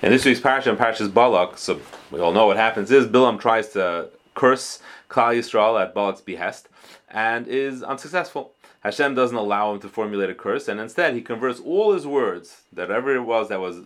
In this week's parasha, Parashas Balak, so we all know what happens is Bilam tries to curse Klal Yisrael at Balak's behest and is unsuccessful. Hashem doesn't allow him to formulate a curse, and instead he converts all his words, whatever it was that was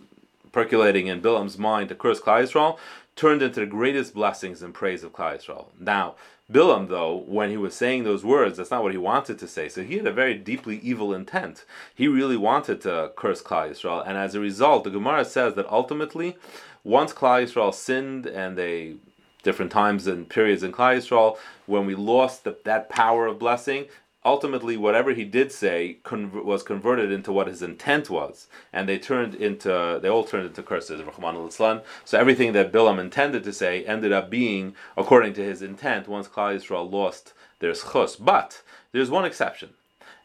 percolating in Bilam's mind to curse Klal Yisrael, turned into the greatest blessings and praise of Klal Yisrael. Now, Bilam, though, when he was saying those words, that's not what he wanted to say. So he had a very deeply evil intent. He really wanted to curse Klal Yisrael, and as a result, the Gemara says that ultimately, once Klal Yisrael sinned and they different times and periods in Klal Yisrael, when we lost the, that power of blessing, ultimately whatever he did say was converted into what his intent was, and they turned into they all turned into curses. So everything that Bilam intended to say ended up being according to his intent once Klal Yisrael lost their schus. But there's one exception.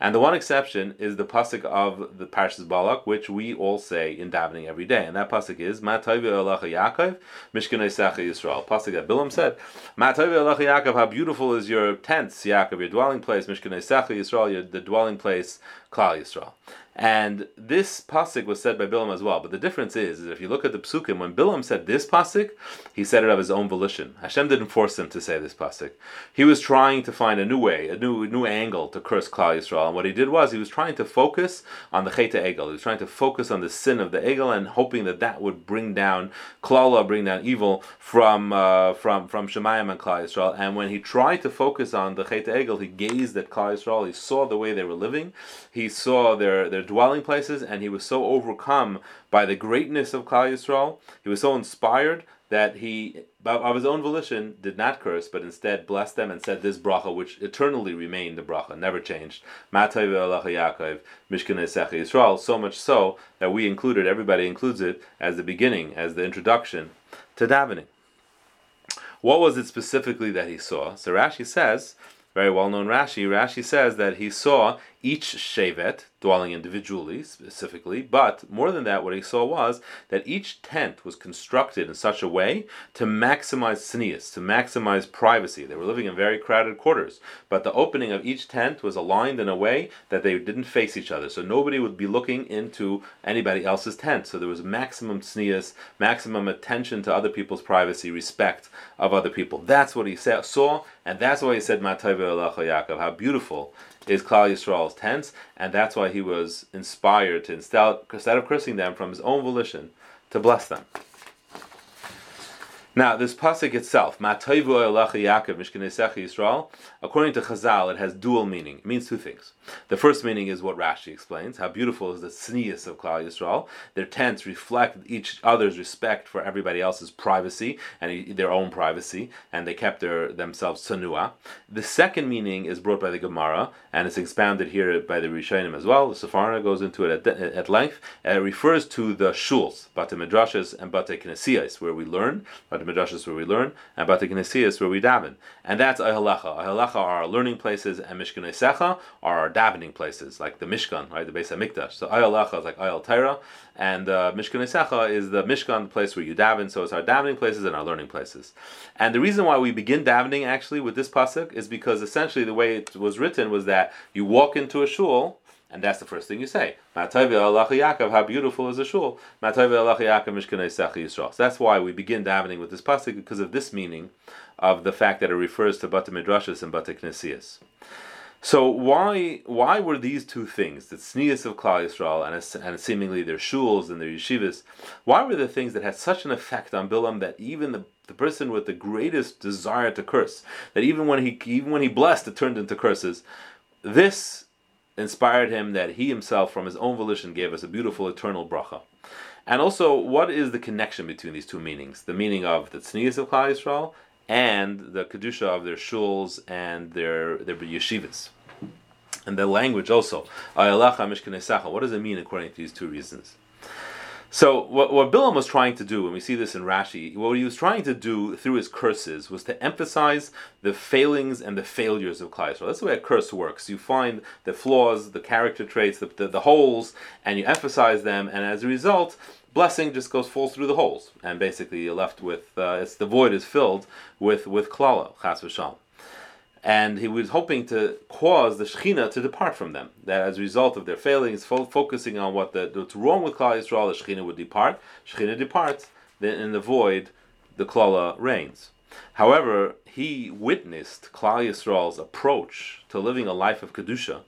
And the one exception is the pasuk of the Parshas Balak, which we all say in davening every day. And that pasuk is Matavi Elacha Yaakov, Mishkanei Secha Yisrael. Pasuk that Bilam said, Elacha Yaakov, how beautiful is your tents, Yaakov, your dwelling place, Mishkanei Secha Yisrael, your, the dwelling place, Klal Yisrael. And this pasuk was said by Bilam as well. But the difference is, is if you look at the psukim, when Bilam said this pasuk, he said it of his own volition. Hashem didn't force him to say this pasuk. He was trying to find a new way, a new new angle to curse Klal Yisrael. And what he did was he was trying to focus on the Cheta Egel. He was trying to focus on the sin of the Egel and hoping that that would bring down Klala, bring down evil from uh, from from Shemayim and Klal Yisrael. And when he tried to focus on the Cheta Egel, he gazed at Klal Yisrael. He saw the way they were living. He saw their their dwelling places, and he was so overcome by the greatness of Klal Yisrael, he was so inspired that he, of his own volition, did not curse, but instead blessed them and said this bracha, which eternally remained the bracha, never changed. Yaakov, Mishkan Yisrael, so much so that we included, everybody includes it, as the beginning, as the introduction to davening. What was it specifically that he saw? So Rashi says, very well known Rashi, Rashi says that he saw each shevet dwelling individually, specifically, but more than that, what he saw was that each tent was constructed in such a way to maximize tznius, to maximize privacy. They were living in very crowded quarters, but the opening of each tent was aligned in a way that they didn't face each other, so nobody would be looking into anybody else's tent. So there was maximum tznius, maximum attention to other people's privacy, respect of other people. That's what he saw, and that's why he said, Yaakov, how beautiful is Klal Yisrael's tents, and that's why he was inspired to instead, instead of cursing them from his own volition, to bless them. Now, this pasuk itself, Yisrael, according to Chazal, it has dual meaning. It means two things. The first meaning is what Rashi explains: how beautiful is the tznius of Klal Yisrael. Their tents reflect each other's respect for everybody else's privacy and their own privacy, and they kept their themselves tsanua. The second meaning is brought by the Gemara, and it's expounded here by the Rishonim as well. The Sforno goes into it at, at length. Uh, it refers to the shuls, bate midrashas and bate knesiyas, where we learn. Bate Midrashas where we learn, and Bate Knesiyas where we daven. And that's Ahalacha. Ahalacha are our learning places, and Mishkan Secha are our davening places, like the Mishkan, right, the Beis Hamikdash. So Ahalacha is like Ayal Taira, and uh, Mishkan Secha is the Mishkan, the place where you daven. So it's our davening places and our learning places. And the reason why we begin davening actually with this pasuk is because essentially the way it was written was that you walk into a shul and that's the first thing you say. Yaakov, how beautiful is the shul. So that's why we begin davening with this pasuk because of this meaning of the fact that it refers to Bata Midrashas and Bata Knesias. So why why were these two things, the tznius of Klal Yisrael and, and seemingly their shuls and their yeshivas, why were the things that had such an effect on Bilam that even the, the person with the greatest desire to curse, that even when he even when he blessed, it turned into curses. This inspired him that he himself, from his own volition, gave us a beautiful eternal bracha. And also, what is the connection between these two meanings? The meaning of the tznius of Klal Yisrael and the kedusha of their shuls and their their yeshivas, and the language also. What does it mean according to these two reasons? So what, what Bilam was trying to do, and we see this in Rashi, what he was trying to do through his curses was to emphasize the failings and the failures of Klal That's the way a curse works. You find the flaws, the character traits, the, the, the holes, and you emphasize them, and as a result, blessing just goes falls through the holes, and basically you're left with uh, it's the void is filled with with klala chas v'sham. and he was hoping to cause the Shechina to depart from them. That as a result of their failings, fo- focusing on what the, what's wrong with Klal Yisrael, the Shechina would depart. Shechina departs, then in the void, the Klala reigns. However, he witnessed Klal Yisrael's approach to living a life of kedusha.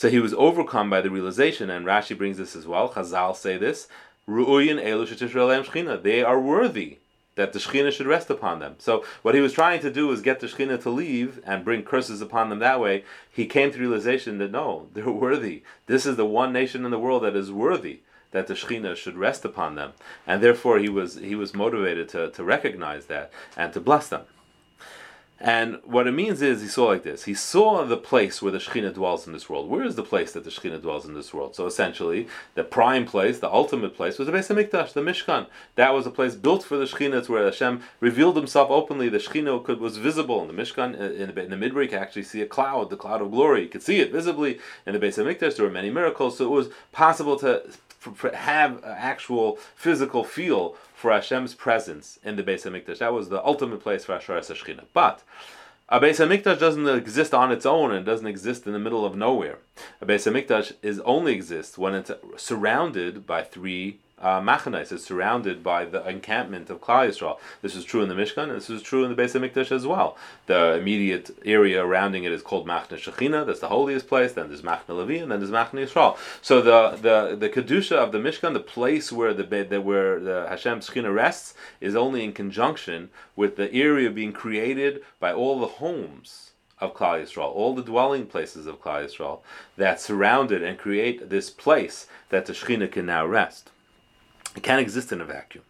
So he was overcome by the realization, and Rashi brings this as well. Chazal say this: "Ru'uyin elu They are worthy that the Shechina should rest upon them. So what he was trying to do was get the Shechina to leave and bring curses upon them that way. He came to realization that no, they're worthy. This is the one nation in the world that is worthy that the Shechina should rest upon them, and therefore he was he was motivated to, to recognize that and to bless them. And what it means is he saw like this. He saw the place where the Shekhinah dwells in this world. Where is the place that the Shekhinah dwells in this world? So essentially, the prime place, the ultimate place, was the Beis Hamikdash, the Mishkan. That was a place built for the Shekhinah, where Hashem revealed Himself openly. The Shekhinah could, was visible in the Mishkan. Uh, in the, in the Midbar, you could actually see a cloud, the cloud of glory. You could see it visibly in the Beis Hamikdash. There were many miracles, so it was possible to have actual physical feel for Hashem's presence in the Beis Hamikdash. That was the ultimate place for Asheras Shechina. But a Beis Hamikdash doesn't exist on its own and doesn't exist in the middle of nowhere. A Beis Hamikdash is only exists when it's surrounded by three uh, is surrounded by the encampment of Klal Yisrael. This is true in the Mishkan, and this is true in the Beis Hamikdash as well. The immediate area surrounding it is called Machne Shechina. That's the holiest place. Then there's Machne Levi, and then there's Machne Yisrael. So the the the kedusha of the Mishkan, the place where the, the where the Hashem Shechina rests, is only in conjunction with the area being created by all the homes of Klal Yisrael, all the dwelling places of Klal Yisrael that surround it and create this place that the Shechina can now rest. It can't exist in a vacuum.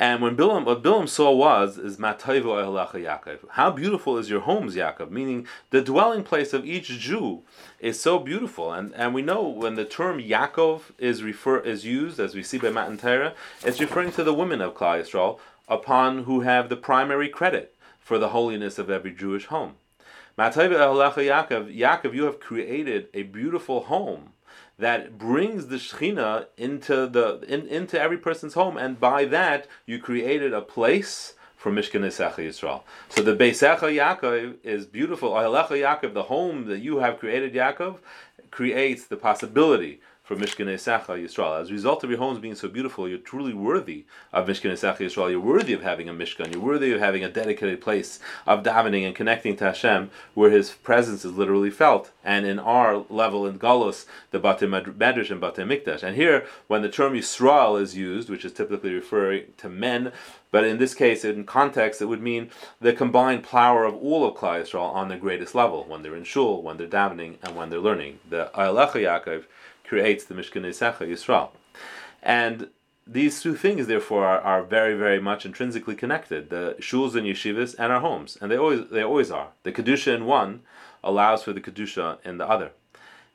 And when Bilam, what Bilam saw was is Matayvo Yaakov. How beautiful is your homes, Yaakov? Meaning the dwelling place of each Jew is so beautiful. And and we know when the term Yaakov is refer is used, as we see by Matan Torah, it's referring to the women of Klal Yisrael, upon who have the primary credit for the holiness of every Jewish home. Matayvo Yaakov, Yaakov, you have created a beautiful home that brings the Shechina into the in, into every person's home, and by that you created a place for Mishkan Esecha Yisrael. So the Beisecha Yaakov is beautiful. Ahelecha Yaakov, the home that you have created, Yaakov, creates the possibility for Mishkan Esacha Yisrael. As a result of your homes being so beautiful, you're truly worthy of Mishkan Esacha Yisrael. You're worthy of having a Mishkan. You're worthy of having a dedicated place of davening and connecting to Hashem, where His presence is literally felt. And in our level in Galus, the Bate Medrash and Bate Mikdash. And here, when the term Yisrael is used, which is typically referring to men, but in this case, in context, it would mean the combined power of all of Klal Yisrael on the greatest level, when they're in shul, when they're davening, and when they're learning. The Ayalecha Yaakov creates the Mishkan Esecha Yisrael. And these two things, therefore, are, are very, very much intrinsically connected: the shuls and yeshivas and our homes, and they always, they always are. The kedusha in one allows for the kedusha in the other,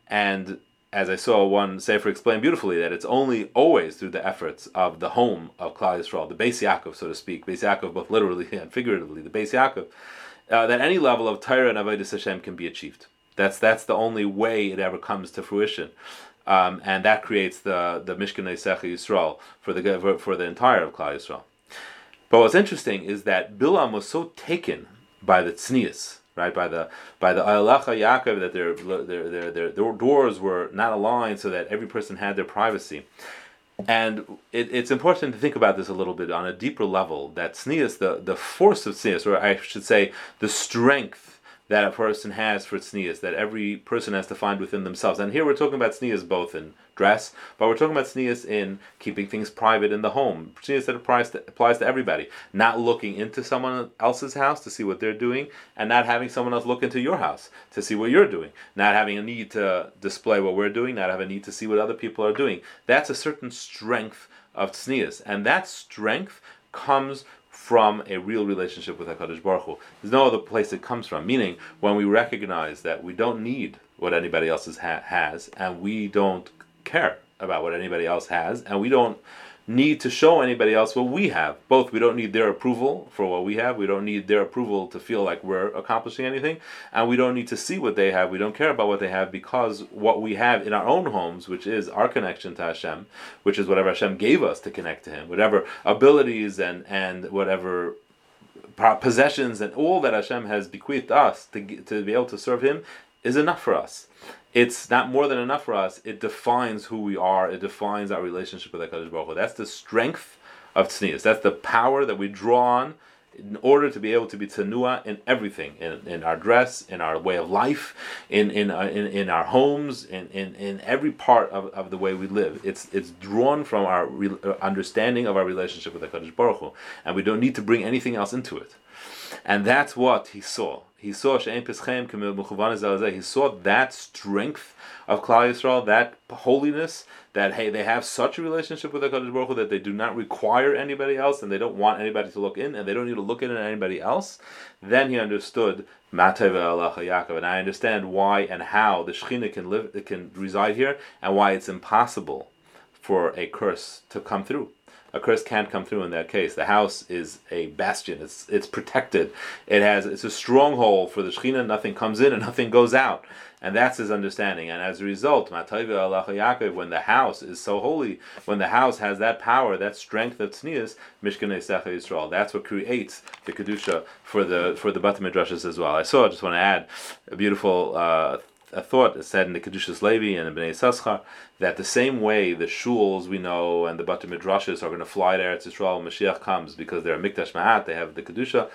and as I saw one Sefer explain beautifully, that it's only always through the efforts of the home of Klal Yisrael, the Beis Yaakov, so to speak, Beis Yaakov both literally and figuratively, the Beis Yaakov, uh, that any level of Torah and Avodah Hashem can be achieved. That's that's the only way it ever comes to fruition. Um, and that creates the the Mishkan Secha Yisrael for the for the entire of Klal Yisrael. But what's interesting is that Bilam was so taken by the tznius, right, by the by the Ayalacha Yaakov that their, their their, their doors were not aligned so that every person had their privacy. And it, it's important to think about this a little bit on a deeper level. That tznius, the the force of tznius, or I should say, the strength that a person has for tznius, that every person has to find within themselves. And here we're talking about tznius both in dress, but we're talking about tznius in keeping things private in the home. Tznius that applies to, applies to everybody. Not looking into someone else's house to see what they're doing, and not having someone else look into your house to see what you're doing. Not having a need to display what we're doing, not having a need to see what other people are doing. That's a certain strength of tznius, and that strength comes from a real relationship with HaKadosh Baruch Hu. There's no other place it comes from. Meaning, when we recognize that we don't need what anybody else ha- has, and we don't care about what anybody else has, and we don't need to show anybody else what we have. Both, we don't need their approval for what we have. We don't need their approval to feel like we're accomplishing anything. And we don't need to see what they have. We don't care about what they have because what we have in our own homes, which is our connection to Hashem, which is whatever Hashem gave us to connect to Him, whatever abilities and, and whatever possessions and all that Hashem has bequeathed us to, to be able to serve Him is enough for us. It's not more than enough for us. It defines who we are. It defines our relationship with HaKadosh Baruch Hu. That's the strength of tznius. That's the power that we draw on in order to be able to be tsanua in everything, in, in our dress, in our way of life, in in uh, in, in, our homes, in, in, in every part of, of the way we live. It's it's drawn from our re- uh, understanding of our relationship with the Kadosh Baruch Hu, and we don't need to bring anything else into it. And that's what he saw. He saw He saw that strength of Klal Yisrael, that holiness, that hey, they have such a relationship with the Kadosh Baruch Hu that they do not require anybody else, and they don't want anybody to look in, and they don't need to look in at anybody else. Then he understood Yaakov, and I understand why and how the Shechina can live, can reside here, and why it's impossible for a curse to come through a curse can't come through in that case. The house is a bastion. It's it's protected. It has it's a stronghold for the Shekhinah. Nothing comes in and nothing goes out. And that's his understanding. And as a result, when the house is so holy, when the house has that power, that strength of tznius, Mishkan Secha Yisrael. That's what creates the kedusha for the for the Bat Midrashas as well. I saw. I just want to add a beautiful. Uh, a thought said in the Kedushas Levi and the Bnei Yissaschar that the same way the shuls we know and the Bata Midrashas are going to fly to Eretz Yisrael when Mashiach comes because they're a Mikdash Ma'at, they have the Kedusha,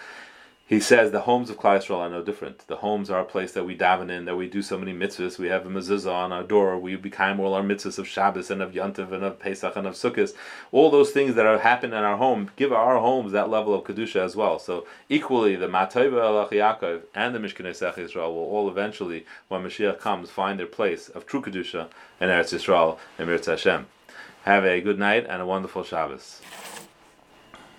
he says the homes of Klal Yisrael are no different. The homes are a place that we daven in, that we do so many mitzvahs. We have a mezuzah on our door. We become all our mitzvahs of Shabbos and of Yontiv and of Pesach and of Sukkot. All those things that are happen in our home give our homes that level of kedusha as well. So equally, the Matayva Elach Yaakov and the Mishkan Esech Yisrael will all eventually, when Mashiach comes, find their place of true kedusha in Eretz Yisrael and Mirz Hashem. Have a good night and a wonderful Shabbos.